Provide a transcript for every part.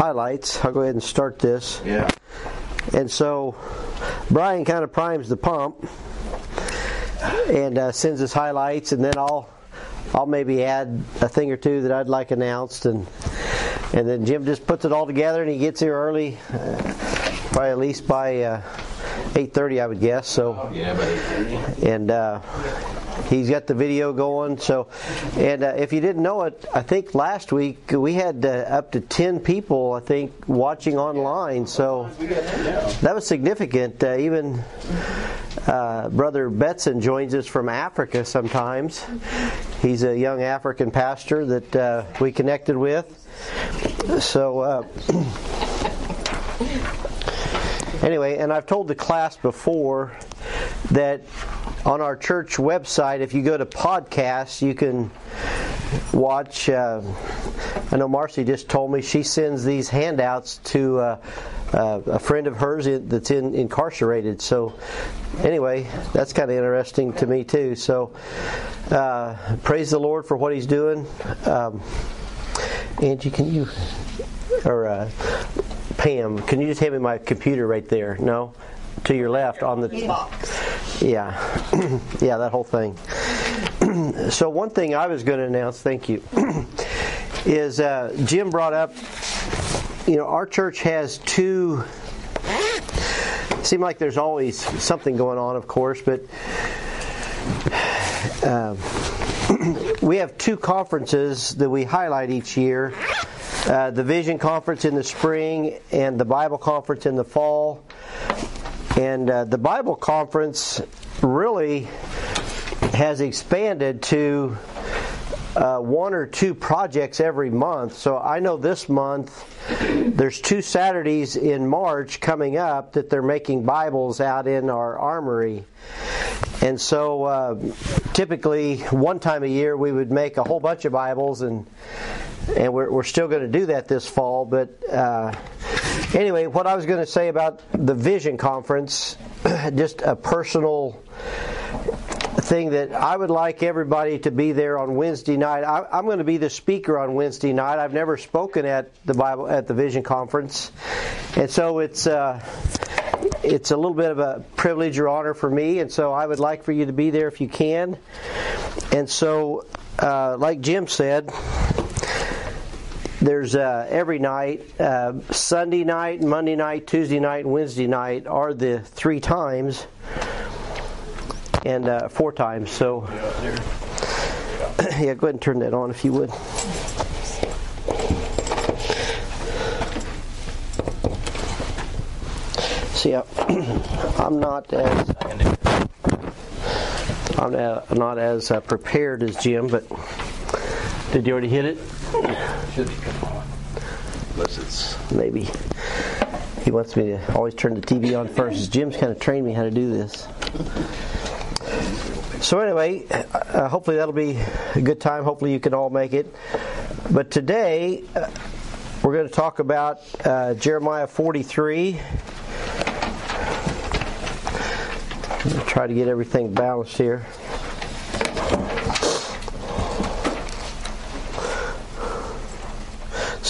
highlights. I'll go ahead and start this. Yeah. And so Brian kind of primes the pump and uh, sends us highlights, and then I'll I'll maybe add a thing or two that I'd like announced, and and then Jim just puts it all together, and he gets here early, uh, probably at least by uh, 8:30, I would guess. So Yeah, but and uh, he's got the video going. So, and uh, if you didn't know it, I think last week we had uh, up to ten people, I think, watching online. So that was significant. Uh, even uh, Brother Betson joins us from Africa sometimes. He's a young African pastor that uh, we connected with. So. Uh, Anyway, and I've told the class before that on our church website, if you go to podcasts, you can watch. Uh, I know Marcy just told me she sends these handouts to uh, uh, a friend of hers that's in, incarcerated. So, anyway, that's kind of interesting to me too. So, uh, praise the Lord for what He's doing. Um, Angie, can you or uh, Pam, can you just hand me my computer right there? No, to your left on the yeah, yeah, that whole thing. so one thing I was going to announce, thank you, is uh, Jim brought up. You know, our church has two. Seem like there's always something going on, of course, but. Uh, we have two conferences that we highlight each year uh, the Vision Conference in the spring and the Bible Conference in the fall. And uh, the Bible Conference really has expanded to uh, one or two projects every month. So I know this month there's two Saturdays in March coming up that they're making Bibles out in our armory. And so uh, typically one time a year we would make a whole bunch of Bibles and and we're, we're still going to do that this fall. But uh, anyway, what I was going to say about the Vision Conference, just a personal thing that I would like everybody to be there on Wednesday night. I, am going to be the speaker on Wednesday night. I've never spoken at the Bible at the Vision Conference, and so it's. Uh, it's a little bit of a privilege or honor for me, and so I would like for you to be there if you can. And so, uh, like Jim said, there's uh, every night uh, sunday night monday night tuesday night wednesday night are the three times and uh, four times so. Yeah go ahead and turn that on if you would. See i'm not as i'm not as uh, prepared as jim but did you already hit it should come on. Unless it's maybe he wants me to always turn the TV on first. Jim's kind of trained me how to do this. So anyway, uh, hopefully that'll be a good time. Hopefully you can all make it. But today uh, we're going to talk about uh, Jeremiah 43. try to get everything balanced here.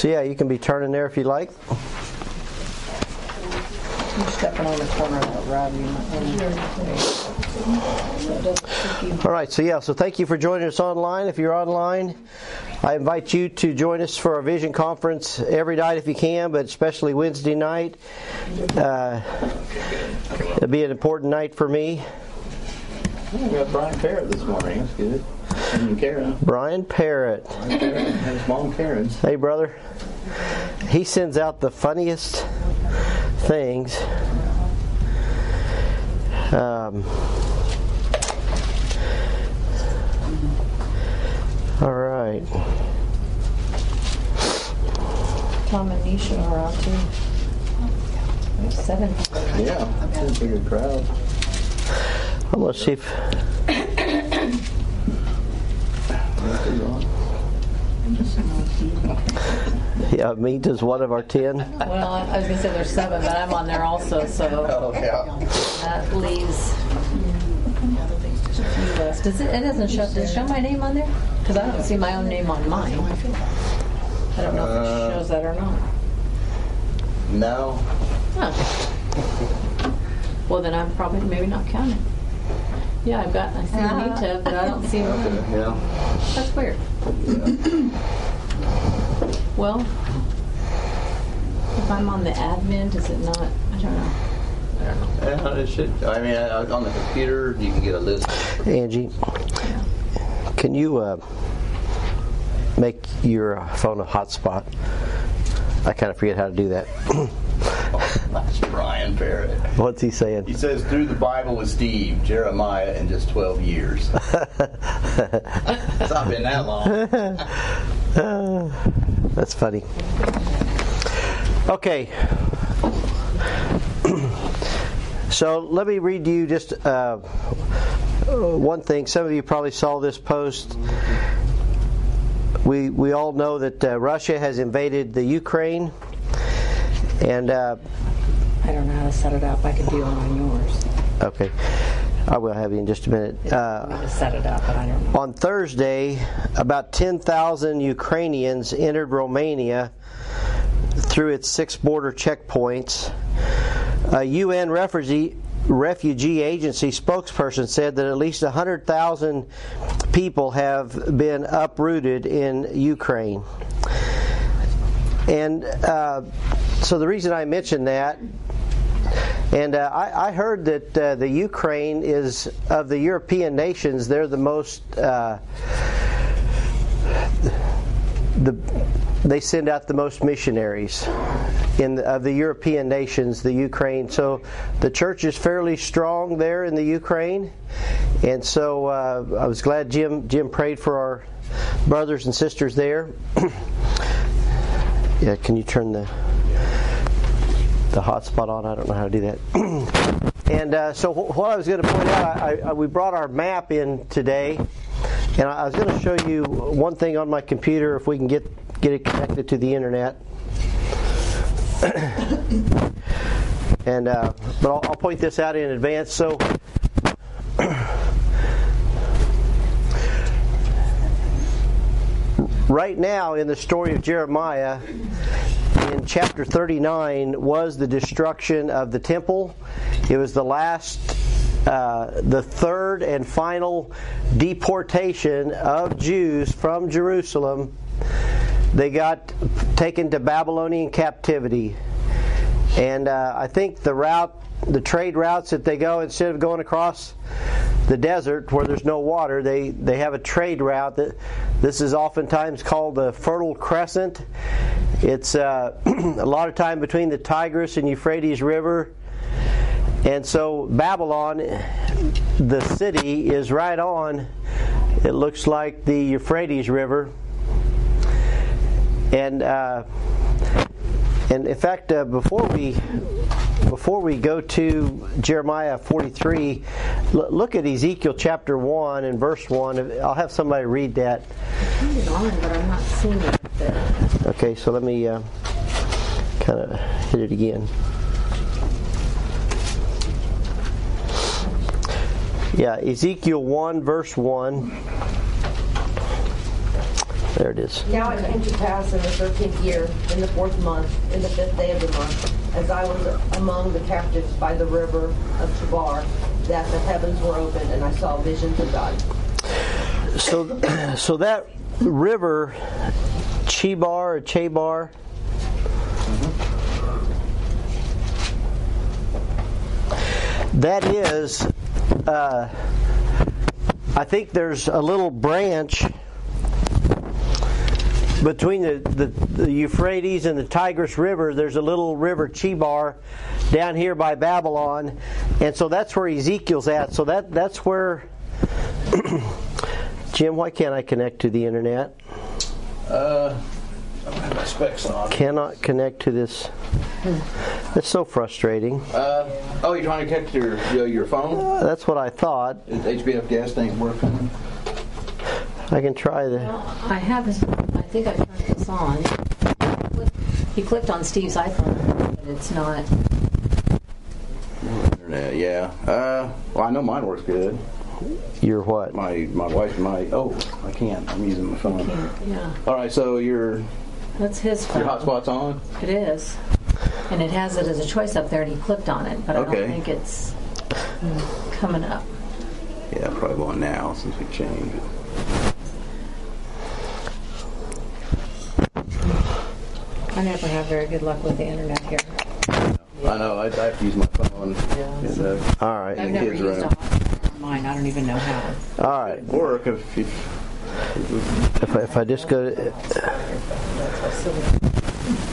So yeah, you can be turning there if you like. All right, so yeah, so thank you for joining us online. If you're online, I invite you to join us for our vision conference every night if you can, but especially Wednesday night. Uh, it'll be an important night for me. we got Brian Parrott this morning. That's good. And Karen. Brian Parrott. Brian Parrott and his mom Karen. Hey, brother. He sends out the funniest things. Um, all right. Tom and Nisha are out too. We have seven. Yeah, it's a good crowd. I'm gonna see if This on. yeah, meet is one of our ten. Well, I I was gonna say there's seven, but I'm on there also, so Oh, yeah. that leaves. a few less. Does it, it doesn't show, does it show my name on there? Because I don't see my own name on mine. I don't know if Uh, it shows that or not. No. Oh. Well, then I'm probably maybe not counting. Yeah, I've got, I see the new tab, but I don't see, it. Yeah. that's weird. Well, if I'm on the admin, does it not, I don't know. I don't know. Yeah, it should. I mean, uh, on the computer, you can get a list. Angie, can you uh, make your phone a hotspot? I kind of forget how to do that. That's Brian Parrott. What's he saying? He says through the Bible with Steve, Jeremiah, in just 12 years. it's not been that long. That's funny. Okay. so let me read you just uh, one thing. Some of you probably saw this post. We we all know that uh, Russia has invaded the Ukraine, and uh, I don't know how to set it up. I can do it on yours. okay, I will have you in just a minute. Uh, set it up, but I don't know. On Thursday, about 10,000 Ukrainians entered Romania through its six border checkpoints. A UN refugee refugee agency spokesperson said that at least 100,000 people have been uprooted in Ukraine. And uh, so the reason I mention that and uh, I, I, heard that uh, the Ukraine is of the European nations. They're the most. Uh, the they send out the most missionaries in the, of the European nations. The Ukraine. So the church is fairly strong there in the Ukraine, and so uh, I was glad Jim Jim prayed for our brothers and sisters there. yeah, can you turn the the hotspot on. I don't know how to do that. and uh, so, what I was going to point out, I, I, we brought our map in today, and I, was going to show you one thing on my computer if we can get get it connected to the internet. and uh, but I'll, I'll point this out in advance. So. Right now in the story of Jeremiah, in chapter 39 was the destruction of the temple. It was the last, uh, the third and final deportation of Jews from Jerusalem. They got taken to Babylonian captivity. And uh, I think the route, the trade routes that they go, instead of going across the desert where there's no water, they, they have a trade route that this is oftentimes called the Fertile Crescent. It's uh, a lot of time between the Tigris and Euphrates River. And so Babylon, the city, is right on, it looks like the Euphrates River. And uh, and in fact, uh, before we before we go to Jeremiah 43, l- look at Ezekiel chapter 1 and verse 1. I'll have somebody read that. on. Okay, so let me uh, kind of hit it again. Yeah, Ezekiel 1, verse 1. There it is. Now it came to pass in the thirteenth year, in the fourth month, in the fifth day of the month, as I was among the captives by the river of Chabar, that the heavens were opened, and I saw visions of God. So, so that river, Chibar or Chabar, that is, uh, I think there's a little branch between the, the, the, Euphrates and the Tigris River, there's a little river Chibar down here by Babylon, and so that's where Ezekiel's at. So that that's where. Jim, why can't I connect to the internet? Uh, I don't have my specs on. Cannot connect to this. It's so frustrating. Uh, oh, you're trying to connect to your your, your phone? Uh, that's what I thought. HBF gas tank working? I can try the. Well, I have this, I think I turned this on. He clicked on Steve's iPhone, but it's not. Internet, yeah. Uh, well, I know mine works good. Your what? My my wife, my oh, I can't. I'm using my phone. Yeah, All right, so your that's his phone. your hotspot's on. It is. And it has it as a choice up there, and he clicked on it, but I don't think it's mm, coming up. Yeah, probably one now since we changed it. I never have very good luck with the internet here. I know. I, I have to use my phone. And, uh, All right. I've never kids used a around. hotspot on mine. I don't even know how. All right. work if you. If I, if I just go to,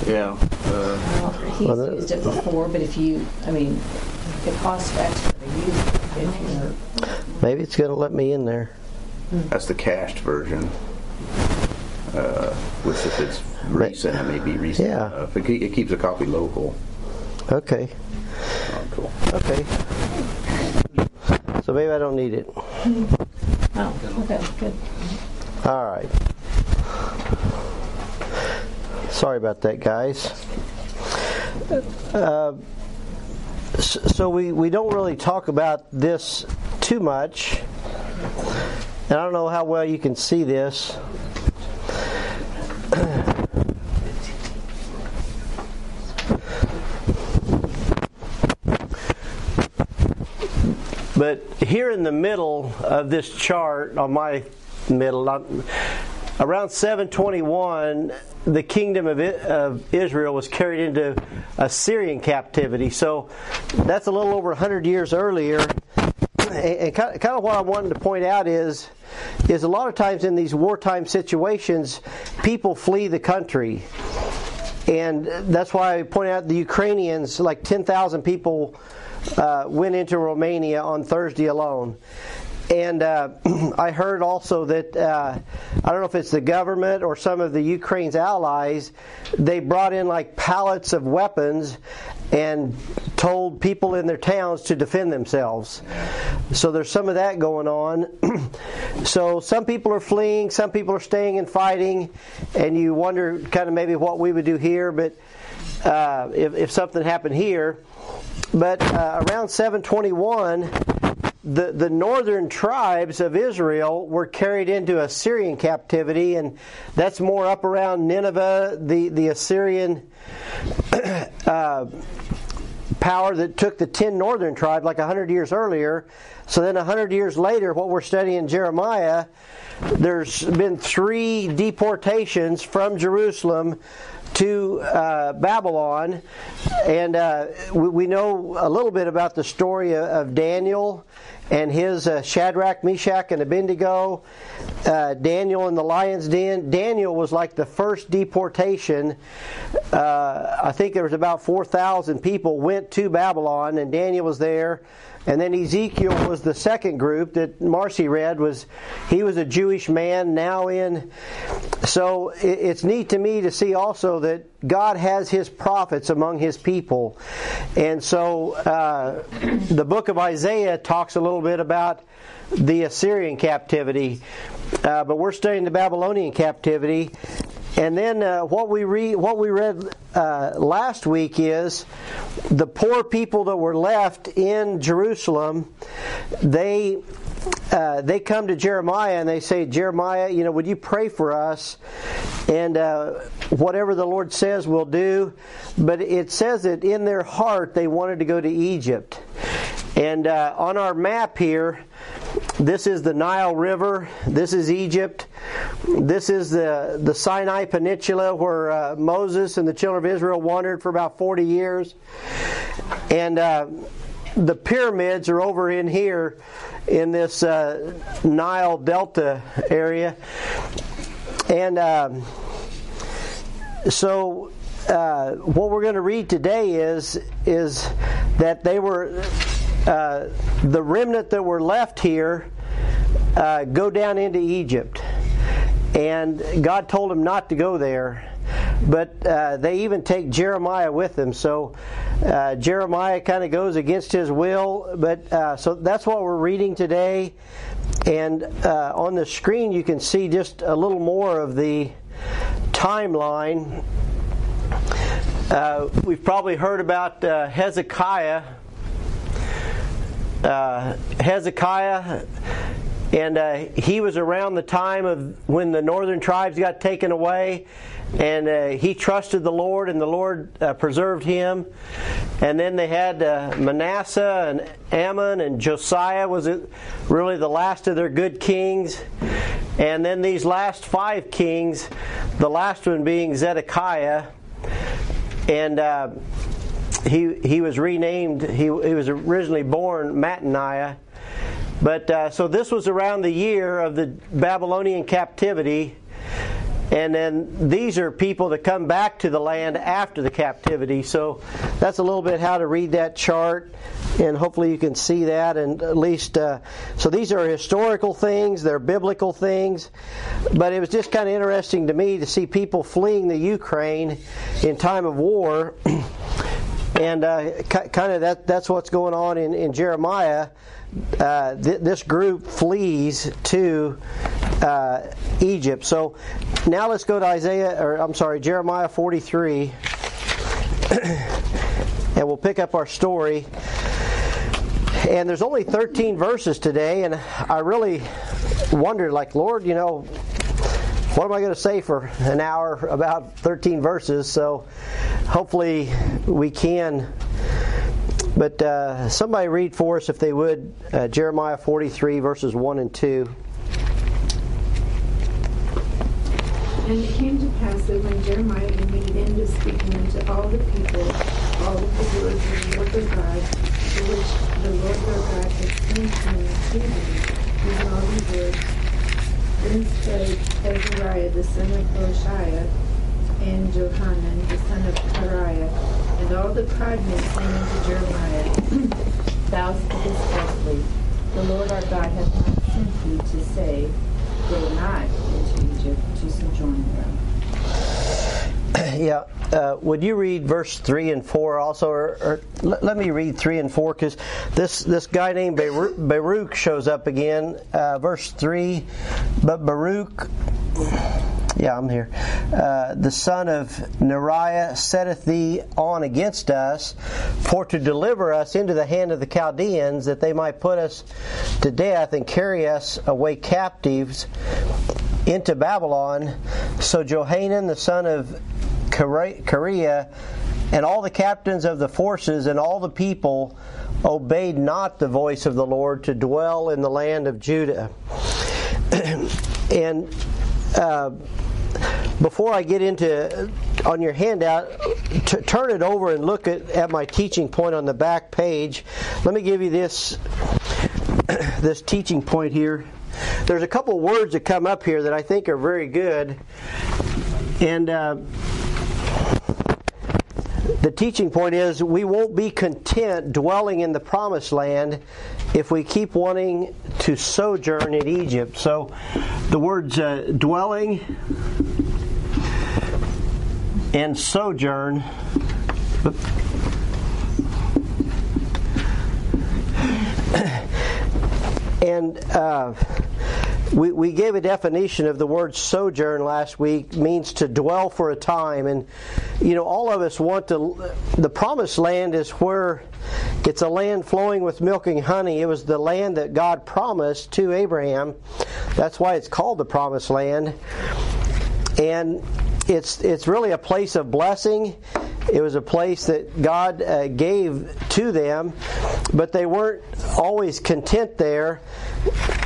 Yeah. Uh, Well, he's Well, that- used it before, but if you, I mean, it costs extra to use it. if you're- maybe it's going to let me in there. that's the cached version. Uh, which if it's recent, it may be recent. Yeah. enough. It, it keeps a copy local. Okay. Oh, cool. Okay. So maybe I don't need it. Oh, okay, good. All right. Sorry about that, guys. Uh, so we, we don't really talk about this too much. And I don't know how well you can see this. But here in the middle of this chart, on my middle, not, around 721, the kingdom of, of Israel was carried into Assyrian captivity. So that's a little over 100 years earlier. And, and kind of what I wanted to point out is, is a lot of times in these wartime situations, people flee the country. And that's why I point out the Ukrainians, like 10,000 people uh, went into Romania on Thursday alone. And uh, I heard also that uh, I don't know if it's the government or some of the Ukraine's allies, they brought in like pallets of weapons and told people in their towns to defend themselves. So there's some of that going on. so some people are fleeing, some people are staying and fighting, and you wonder kind of maybe what we would do here, but uh, if, if something happened here. But uh, around 721, the, the northern tribes of Israel were carried into Assyrian captivity, and that's more up around Nineveh, the, the Assyrian uh, power that took the 10 northern tribes like 100 years earlier. So then 100 years later, what we're studying Jeremiah, there's been three deportations from Jerusalem to uh, Babylon, and uh, we, we know a little bit about the story of, of Daniel and his uh, Shadrach, Meshach, and Abednego. Uh, Daniel in the lion's den. Daniel was like the first deportation. Uh, I think there was about 4,000 people went to Babylon, and Daniel was there. And then Ezekiel was the second group that Marcy read. Was he was a Jewish man now in? So it, it's neat to me to see also that God has His prophets among His people, and so uh, the book of Isaiah talks a little bit about the Assyrian captivity, uh, but we're studying the Babylonian captivity. And then uh, what we read, what we read uh, last week is the poor people that were left in Jerusalem. They uh, they come to Jeremiah and they say, Jeremiah, you know, would you pray for us? And uh, whatever the Lord says, we'll do. But it says that in their heart they wanted to go to Egypt. And uh, on our map here, this is the Nile River. This is Egypt. This is the, the Sinai Peninsula where uh, Moses and the children of Israel wandered for about 40 years. And uh, the pyramids are over in here in this uh, Nile Delta area. And um, so uh, what we're going to read today is is that they were uh, the remnant that were left here uh, go down into Egypt, and God told them not to go there. But uh, they even take Jeremiah with them, so uh, Jeremiah kind of goes against his will. But uh, so that's what we're reading today, and uh, on the screen you can see just a little more of the timeline. Uh, we've probably heard about uh, Hezekiah. Hezekiah, and uh, he was around the time of when the northern tribes got taken away, and uh, he trusted the Lord, and the Lord uh, preserved him. And then they had uh, Manasseh and Amon and Josiah was really the last of their good kings. And then these last five kings, the last one being Zedekiah, and uh, he he was renamed. He he was originally born Mattaniah. But uh, so this was around the year of the Babylonian captivity. And then these are people that come back to the land after the captivity. So that's a little bit how to read that chart. And hopefully you can see that. And at least, uh, so these are historical things, they're biblical things. But it was just kind of interesting to me to see people fleeing the Ukraine in time of war. and uh, kind of that, that's what's going on in, in Jeremiah uh, th- this group flees to uh, Egypt. So now let's go to Isaiah, or I'm sorry, Jeremiah 43, and we'll pick up our story. And there's only 13 verses today, and I really wondered, like, Lord, you know, what am I going to say for an hour about 13 verses? So hopefully we can but uh, somebody read for us, if they would, uh, Jeremiah 43, verses 1 and 2. And it came to pass that when Jeremiah had made end of speaking unto all the people, all of the words of the word of God, to which the Lord their God had sent to them, even all these words, then spake Azariah the son of Hoshea, and Johanan the son of Kareah, and all the proud men came unto Jeremiah, Thou speakest falsely. The Lord our God hath not sent thee to say, Go not into Egypt to sojourn there. Yeah, uh, would you read verse three and four also, or, or let, let, me read three and four because this this guy named Baruch shows up again. Uh, verse three, but Baruch yeah, I'm here. Uh, the son of Neriah setteth thee on against us for to deliver us into the hand of the Chaldeans, that they might put us to death and carry us away captives into Babylon. So Johanan, the son of Kareah, and all the captains of the forces and all the people obeyed not the voice of the Lord to dwell in the land of Judah. and uh, before I get into on your handout, t- turn it over and look at, at my teaching point on the back page. Let me give you this this teaching point here. There's a couple words that come up here that I think are very good, and uh, the teaching point is we won't be content dwelling in the promised land if we keep wanting to sojourn in Egypt. So the words uh, dwelling and sojourn. and uh, we, we gave a definition of the word sojourn last week means to dwell for a time and you know all of us want to the promised land is where it's a land flowing with milk and honey it was the land that god promised to abraham that's why it's called the promised land and it's it's really a place of blessing. It was a place that God uh, gave to them, but they weren't always content there.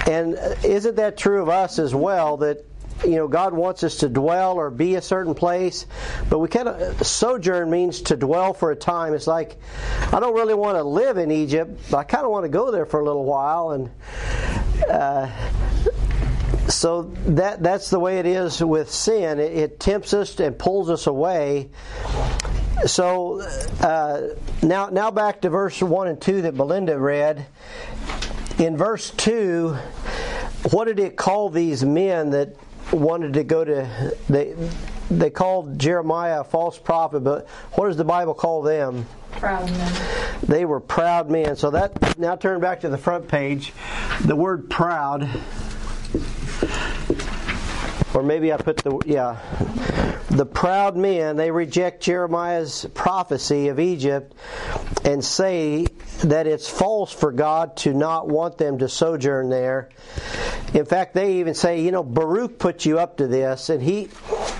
And isn't that true of us as well? That you know God wants us to dwell or be a certain place, but we kind of sojourn means to dwell for a time. It's like I don't really want to live in Egypt, but I kind of want to go there for a little while and. Uh, so that that's the way it is with sin. It, it tempts us and pulls us away. So uh, now now back to verse one and two that Belinda read. In verse two, what did it call these men that wanted to go to they they called Jeremiah a false prophet, but what does the Bible call them? Proud men. They were proud men. So that now turn back to the front page. The word proud or maybe I put the yeah the proud men they reject Jeremiah's prophecy of Egypt and say that it's false for God to not want them to sojourn there. In fact, they even say, you know, Baruch put you up to this, and he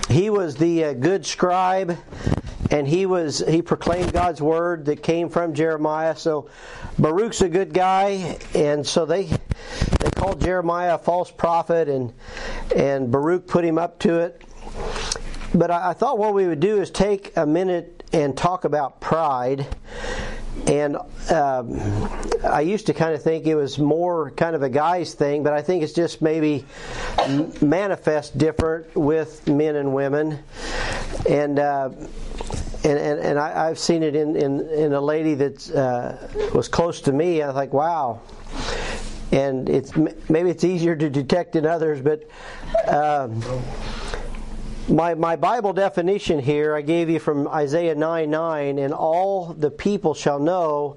he was the uh, good scribe, and he was he proclaimed God's word that came from Jeremiah. So Baruch's a good guy, and so they they called Jeremiah a false prophet, and and Baruch put him up to it. But I, I thought what we would do is take a minute and talk about pride. And um, I used to kind of think it was more kind of a guy's thing, but I think it's just maybe manifest different with men and women. And uh, and, and, and I, have seen it in, in, in a lady that uh, was close to me. I was like, wow. And it's maybe it's easier to detect in others, but um, my, my Bible definition here I gave you from Isaiah 9 9, and all the people shall know,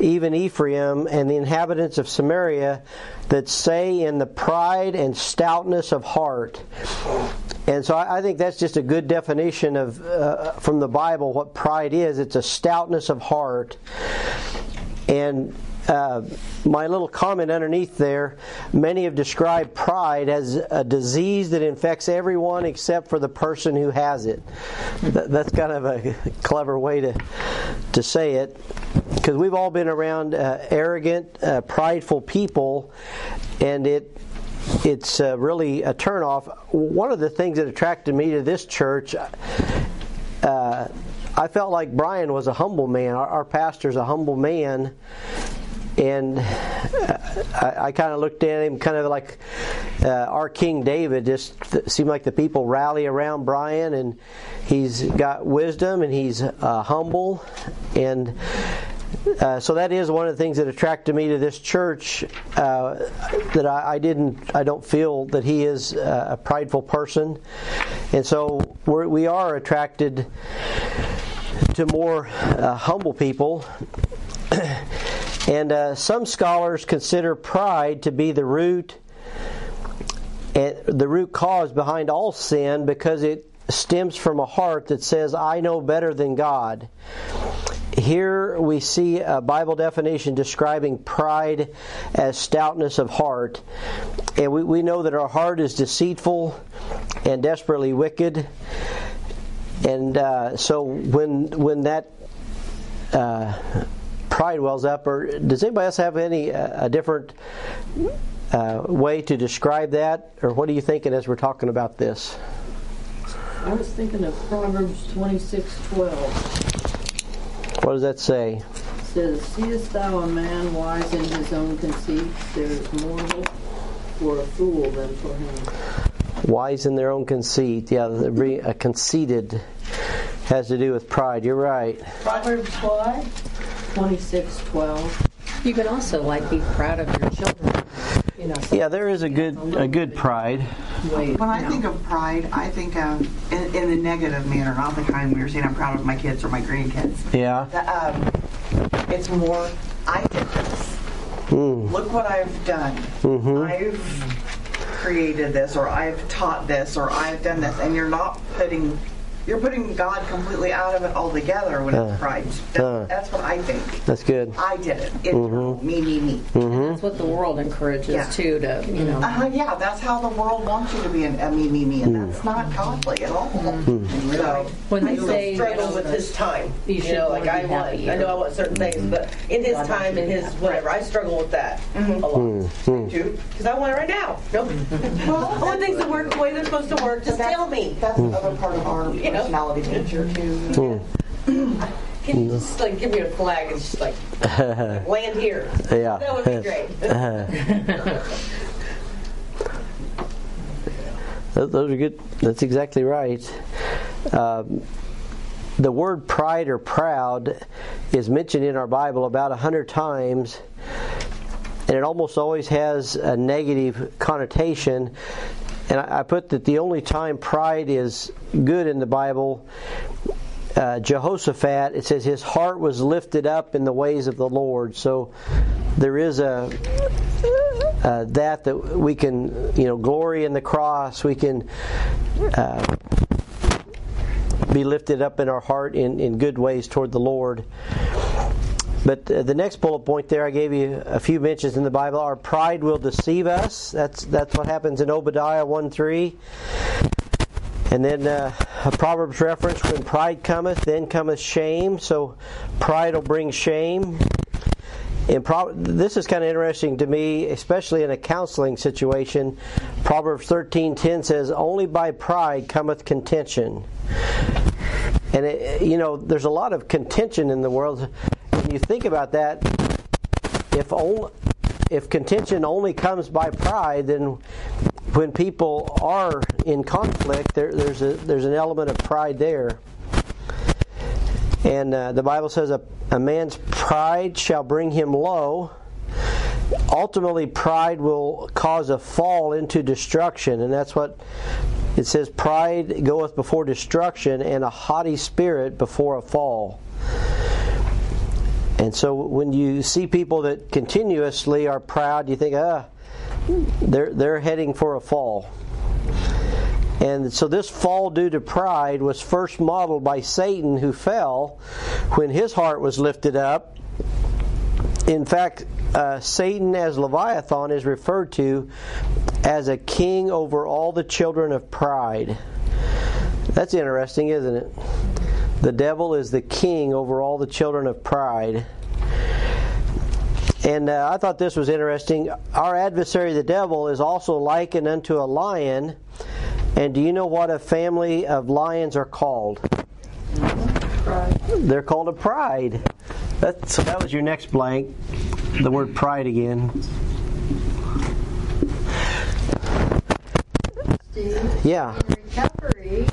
even Ephraim and the inhabitants of Samaria, that say in the pride and stoutness of heart. And so I, I think that's just a good definition of uh, from the Bible what pride is. It's a stoutness of heart. And uh, my little comment underneath there many have described pride as a disease that infects everyone except for the person who has it. that's kind of a clever way to, to say it because we've all been around uh, arrogant, uh, prideful people, and it it's uh, really a turnoff. One of the things that attracted me to this church. Uh, I felt like Brian was a humble man. Our, our pastor's a humble man, and I, I kind of looked at him kind of like uh, our King David. Just seemed like the people rally around Brian, and he's got wisdom and he's uh, humble, and uh, so that is one of the things that attracted me to this church. Uh, that I, I, didn't, I don't feel that he is a prideful person, and so we're, we are attracted to more uh, humble people. And uh, some scholars consider pride to be the root, and the root cause behind all sin because it stems from a heart that says, "I know better than God." Here we see a Bible definition describing pride as stoutness of heart. And we, we know that our heart is deceitful and desperately wicked. And uh, so when when that uh, pride wells up. Or does anybody else have any uh, a different uh, way to describe that, or what are you thinking as we're talking about this? I was thinking of Proverbs twenty six twelve. What does that say? It says, "Seest thou a man wise in his own conceit? There is more hope for a fool than for him." Wise in their own conceit. Yeah, a conceited has to do with pride. You're right. Proverbs what? 2612. You can also like be proud of your children. You know, yeah, there is a good a good pride. Wait, When I think of pride, I think of in, in the negative manner, not the kind we were saying I'm proud of my kids or my grandkids. Yeah. The, um, it's more I did this. Mm. Look what I've done. Mm-hmm. I've created this, or I've taught this, or I've done this, and you're not putting you're putting God completely out of it altogether when uh, it's pride. That, uh, that's what I think. That's good. I did it. It mm-hmm. me, me, me. Mm-hmm. That's what the world encourages yeah. too. To you know. Uh, yeah, that's how the world wants you to be an, a me, me, me, and mm. that's not godly at all. Mm. So when they I say struggle you know, with his time, you, you know, like I want, I know I want certain things, mm-hmm. but in his time, in his whatever, I struggle with that mm-hmm. a lot mm-hmm. too, because I want it right now. Nope. well, I want things to work the way they're supposed to work. Just tell me. That's another part of our personality picture too. Can you just like give me a flag and just like land here? Yeah, that would be great. Those are good. That's exactly right. Um, the word pride or proud is mentioned in our Bible about a hundred times, and it almost always has a negative connotation. And I, put that the only time pride is good in the Bible uh, Jehoshaphat, it says his heart was lifted up in the ways of the Lord. So there is a uh, that that we can you know glory in the cross. We can uh, be lifted up in our heart in, in good ways toward the Lord. But uh, the next bullet point there, I gave you a few mentions in the Bible. Our pride will deceive us. That's that's what happens in Obadiah one three. And then uh, a Proverbs reference when pride cometh, then cometh shame. So pride will bring shame. And Pro- this is kind of interesting to me, especially in a counseling situation. Proverbs 13:10 says, "Only by pride cometh contention." And it, you know, there's a lot of contention in the world. You think about that, if only, if contention only comes by pride, then when people are in conflict, there, there's a there's an element of pride there. And uh, the Bible says a, a man's pride shall bring him low. Ultimately, pride will cause a fall into destruction, and that's what it says. Pride goeth before destruction, and a haughty spirit before a fall. And so, when you see people that continuously are proud, you think, ah, they're they're heading for a fall. And so this fall due to pride was first modeled by Satan, who fell when his heart was lifted up. In fact, uh, Satan as Leviathan is referred to as a king over all the children of pride. That's interesting, isn't it? The devil is the king over all the children of pride. And uh, I thought this was interesting. Our adversary, the devil, is also likened unto a lion. And do you know what a family of lions are called? Pride. They're called a pride. That, so that was your next blank. The word pride again. Steve, Yeah. in recovery,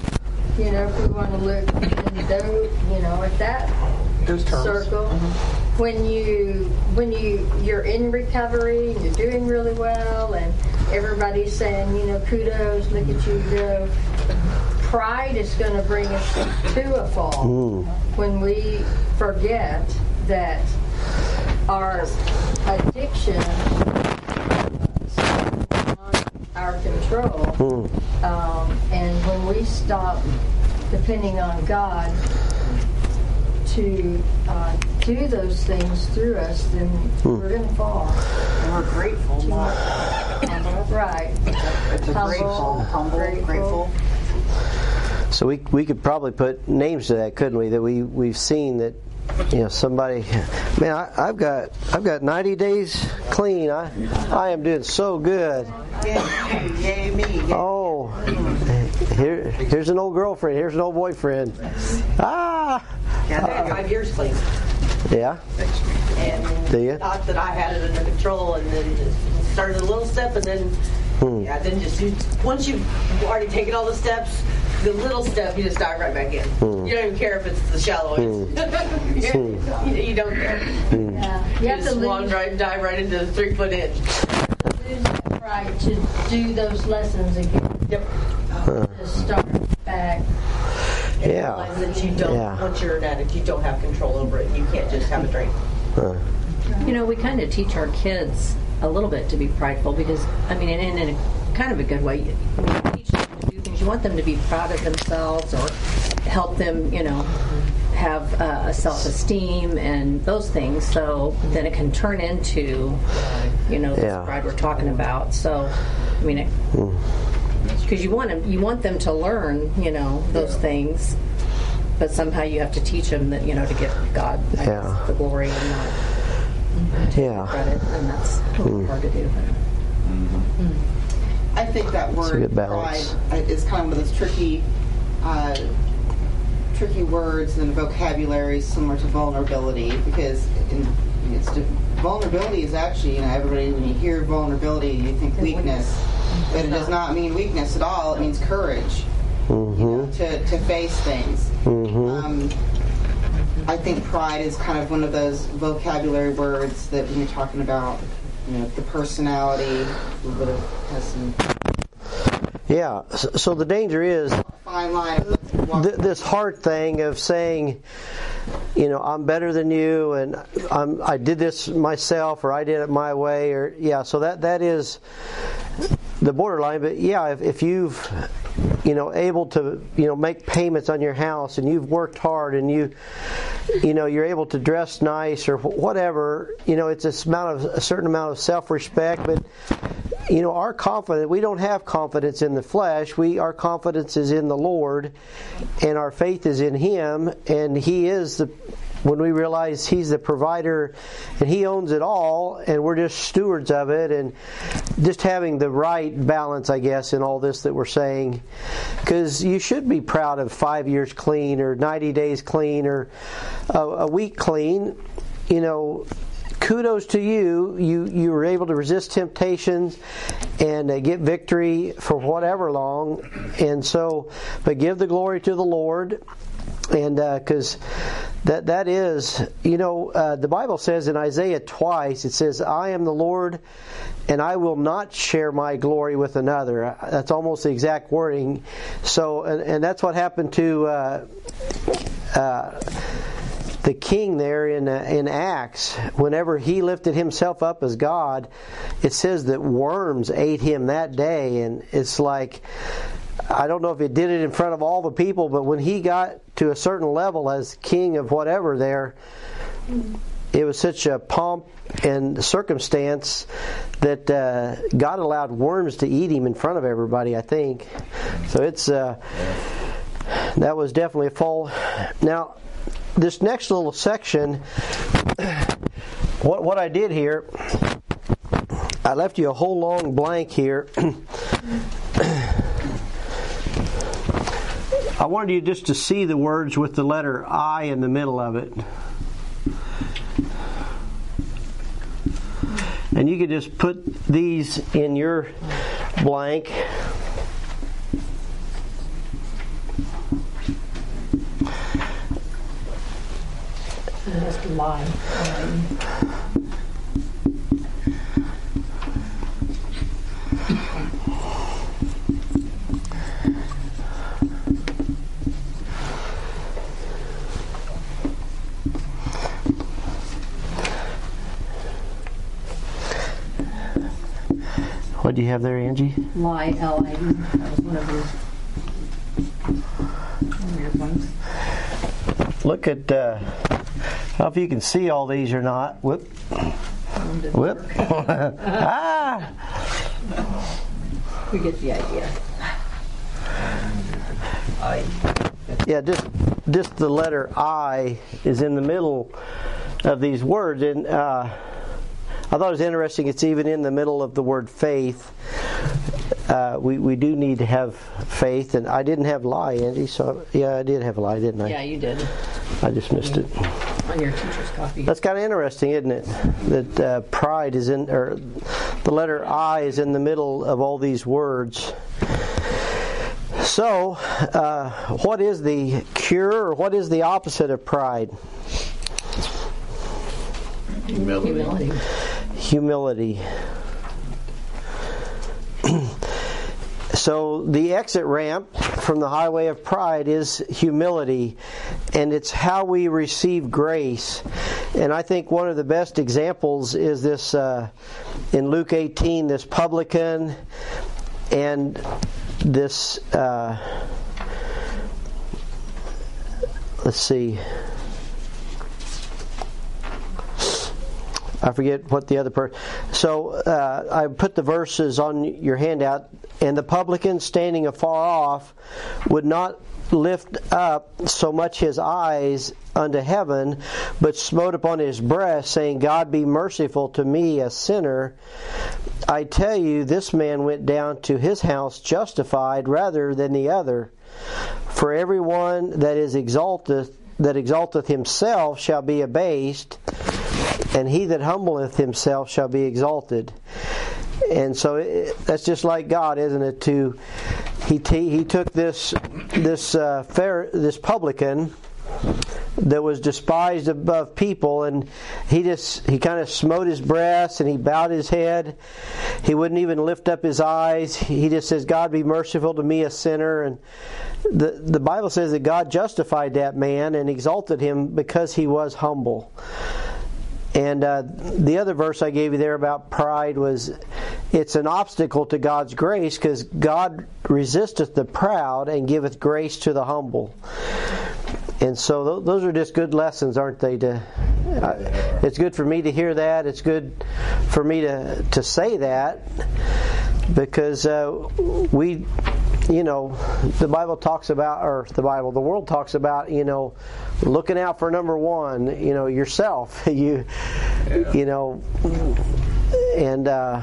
you know, if we want to look in those, you know, at that Those terms. circle, mm-hmm. when you when you you're in recovery and you're doing really well, and everybody's saying, you know, kudos, look at you go. Pride is going to bring us to a fall mm. when we forget that our addiction is beyond our control. Um, and when we stop depending on God to uh, do those things through us, then we're going to fall. And we're grateful, not Right. it's a Humble, grateful, humble, grateful. grateful. So we, we could probably put names to that, couldn't we? That we we've seen that you know somebody. Man, I, I've got I've got 90 days clean. I I am doing so good. Yay, yay me. Oh, here here's an old girlfriend. Here's an old boyfriend. Ah, Yeah, had five years clean. yeah. And Do you? thought that I had it under control and then started a little step and then, Hmm. yeah, then just, you, once you've already taken all the steps, the little step, you just dive right back in. Hmm. You don't even care if it's the shallow end. you, you don't care. Yeah. You You have to just swan lose, right, dive right into the three foot edge. lose that pride to do those lessons again. Yep. To start back. And Yeah. realize that you don't, Yeah. once you're an addict, you don't have control over it. You can't just have a drink. You know, we kind of teach our kids a little bit to be prideful because, I mean, in, in a kind of a good way. You, you teach them to do things. You want them to be proud of themselves or help them, you know, have uh, a self-esteem and those things. So then it can turn into, you know, this Yeah. pride we're talking about. So, I mean, because you want them, you want them to learn, you know, those things. But somehow you have to teach them that, you know, to give God I guess, the glory and not Yeah. credit, and that's a little hard to do. I think that a word pride uh, is kind of one of those tricky, uh, tricky words and vocabulary similar to vulnerability because in, it's vulnerability is actually you know everybody when you hear vulnerability you think weakness, but it does not mean weakness at all. It means courage. You know, to, to face things. Um, I think pride is kind of one of those vocabulary words that when you're talking about, you know, the personality, a little bit of has some Yeah. So, the danger is fine line. Of walk- th- this hard thing of saying, you know, I'm better than you, and I'm, I did this myself, or I did it my way, or yeah. So that that is the borderline. But yeah, if, if you've you know able to you know make payments on your house and you've worked hard and you you know you're able to dress nice or whatever you know it's a amount of a certain amount of self-respect but you know, our confidence, we don't have confidence in the flesh. We, our confidence is in the Lord and our faith is in Him and He is the, when we realize He's the provider and He owns it all and we're just stewards of it and just having the right balance, I guess, in all this that we're saying. Because you should be proud of five years clean or 90 days clean or a, a week clean. You know, kudos to you. You you were able to resist temptations and uh, get victory for whatever long. And so, but give the glory to the Lord, and because uh, that that is, you know, uh, the Bible says in Isaiah twice it says, "I am the Lord." And I will not share my glory with another. That's almost the exact wording. So, and, and that's what happened to uh, uh, the king there in uh, in Acts, whenever he lifted himself up as God, it says that worms ate him that day, and it's like I don't know if it did it in front of all the people, but when he got to a certain level as king of whatever there, it was such a pomp and circumstance that uh, God allowed worms to eat him in front of everybody. I think so. It's uh, that was definitely a fall. Now this next little section, what, what I did here, I left you a whole long blank here. I wanted you just to see the words with the letter I in the middle of it. And you could just put these in your blank. just lie. You have there, Angie? Lie, L I. That was one of your weird ones. Look at. Uh, I don't know if you can see all these or not. Whoop. Whoop. ah! We get the idea. I. Yeah, just just the letter I is in the middle of these words, and uh, I thought it was interesting. It's even in the middle of the word faith. Uh, we we do need to have faith, and I didn't have lie, Andy. So yeah, I did have a lie, didn't I? Yeah, you did. I just missed it on your teacher's copy. That's kind of interesting, isn't it? That uh, pride is in, or the letter I is in the middle of all these words. So, uh, what is the cure, or what is the opposite of pride? Humility. Humility. Humility. So the exit ramp from the highway of pride is humility, and it's how we receive grace. And I think one of the best examples is this uh, in Luke 18, this publican and this. Uh, let's see. I forget what the other person. So uh, I put the verses on your handout. And the publican standing afar off would not lift up so much his eyes unto heaven, but smote upon his breast, saying, God be merciful to me, a sinner. I tell you, this man went down to his house justified rather than the other. For everyone that is exalteth that exalteth himself shall be abased, and he that humbleth himself shall be exalted. And so it, that's just like God, isn't it? To he t- he took this this uh, fair this publican that was despised above people and he just he kind of smote his breast and he bowed his head he wouldn't even lift up his eyes he just says god be merciful to me a sinner and the the bible says that god justified that man and exalted him because he was humble and uh, the other verse I gave you there about pride was it's an obstacle to God's grace because God resisteth the proud and giveth grace to the humble. And so th- those are just good lessons, aren't they? To uh, it's good for me to hear that. It's good for me to to say that because uh, we, you know, the Bible talks about, or the Bible, the world talks about, you know, looking out for number one, you know, yourself. you, you know, and uh,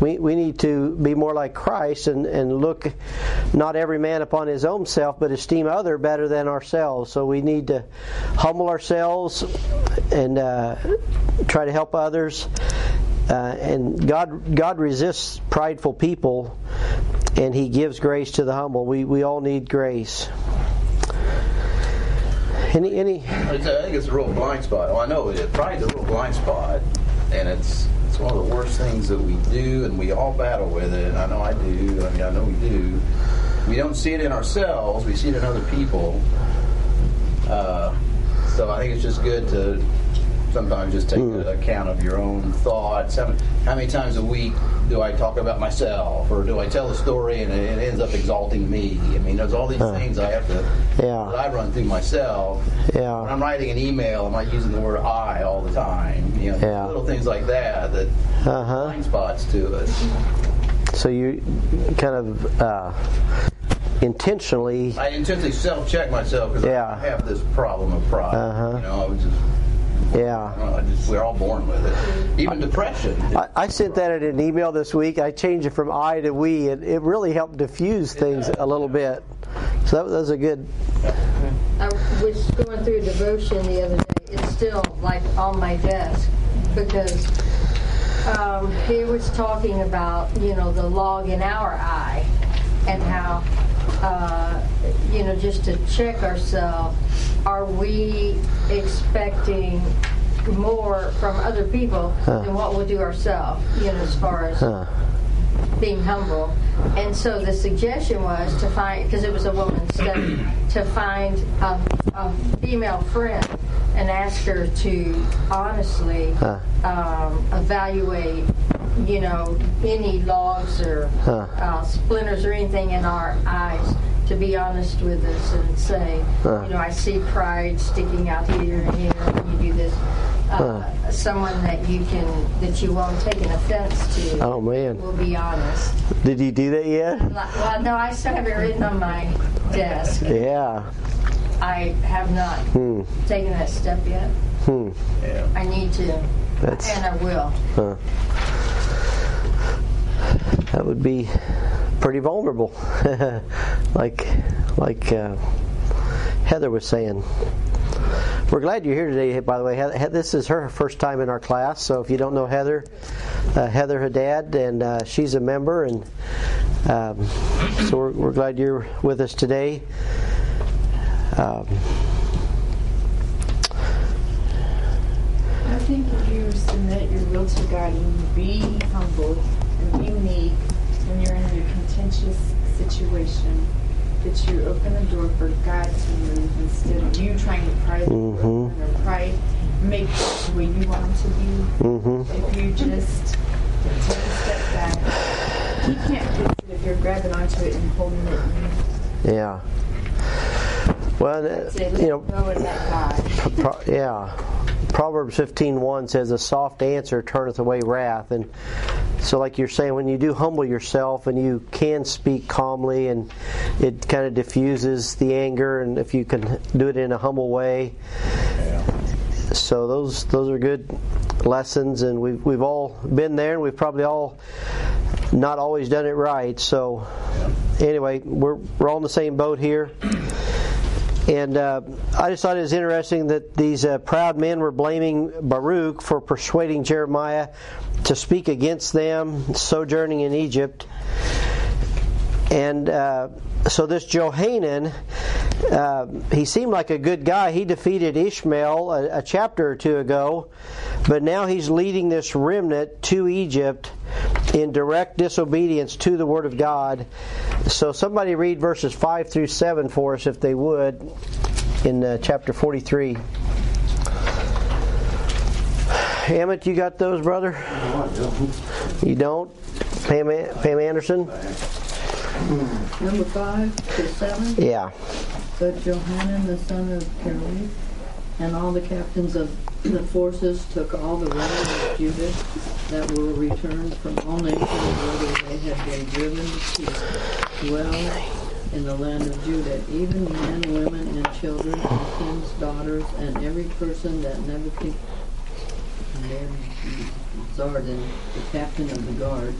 we, we need to be more like Christ and, and look not every man upon his own self, but esteem other better than ourselves. So we need to humble ourselves and uh, try to help others. Uh, and God God resists prideful people, and He gives grace to the humble. We we all need grace. Any any I think it's a real blind spot. Oh, I know it. Pride's a real blind spot, and it's it's one of the worst things that we do, and we all battle with it. I know I do. I mean, I know we do. We don't see it in ourselves. We see it in other people. Uh, so I think it's just good to sometimes just take account of your own thoughts. How, how many times a week do I talk about myself, or do I tell a story and it ends up exalting me? I mean, there's all these things I have to Yeah. that I run through myself. Yeah. When I'm writing an email, am I using the word "I" all the time? You know, Yeah. little things like that that Uh-huh. blind spots to us. So you kind of uh, intentionally. I intentionally self-check myself because Yeah. I have this problem of pride. Uh-huh. You know, I was just, Yeah. I don't know, I just we're all born with it. Even depression. I, I sent that in an email this week. I changed it from I to we, and it really helped diffuse things a little bit. So that, that was a good. I was going through devotion the other day. It's still like on my desk because um, he was talking about you know the log in our eye and how uh, you know just to check ourselves. Are we expecting more from other people than what we'll do ourselves? You know, as far as Uh, being humble. And so the suggestion was to find, because it was a woman's study, to find a, a female friend and ask her to honestly Huh. um, evaluate, you know, any logs or Huh. uh, splinters or anything in our eyes. To be honest with us and say, Huh. you know, I see pride sticking out here and here, and you do this. Uh, someone that you can, that you won't take an offense to oh man, will be honest. did you do that yet? Well, no, I still have it written on my desk. Yeah. I have not Hmm. taken that step yet. Hmm. Yeah. I need to, That's. and I will. Huh. That would be pretty vulnerable, like like uh, Heather was saying. We're glad you're here today. By the way, this is her first time in our class. So if you don't know Heather, uh, Heather Haddad, and uh, she's a member, and um, so we're, we're glad you're with us today. Um, I think if you submit your will to God you be humble and be meek when you're in a contentious situation, that you open the door for God to move instead of you trying to pry the door Mhm. open or pry, make it the way you want to be. mhm. If you just take a step back, he can't fix it if you're grabbing onto it and holding it. Yeah. Well, you know, go and let God. Pro- yeah. Proverbs 15:1 says, "A soft answer turneth away wrath." And so, like you're saying, when you do humble yourself and you can speak calmly, and it kind of diffuses the anger, and if you can do it in a humble way, so those those are good lessons, and we've we've all been there, and we've probably all not always done it right. So, anyway, we're we're all in the same boat here. And uh, I just thought it was interesting that these uh, proud men were blaming Baruch for persuading Jeremiah to speak against them sojourning in Egypt. And uh, so this Johanan, uh, he seemed like a good guy. He defeated Ishmael a, a chapter or two ago, but now he's leading this remnant to Egypt in direct disobedience to the Word of God. So somebody read verses 5 through 7 for us, if they would, in uh, chapter 43. Hammett, you got those, brother? You don't? Pam, Pam Anderson? Number five to seven, Yeah. but Johanan the son of Kareem And all the captains of the forces took all the remnant of Judah that were returned from all nations whither they had been driven to dwell in the land of Judah, even men, women, and children, and kings' daughters, and every person that Nebuchadnezzar, the captain of the guard,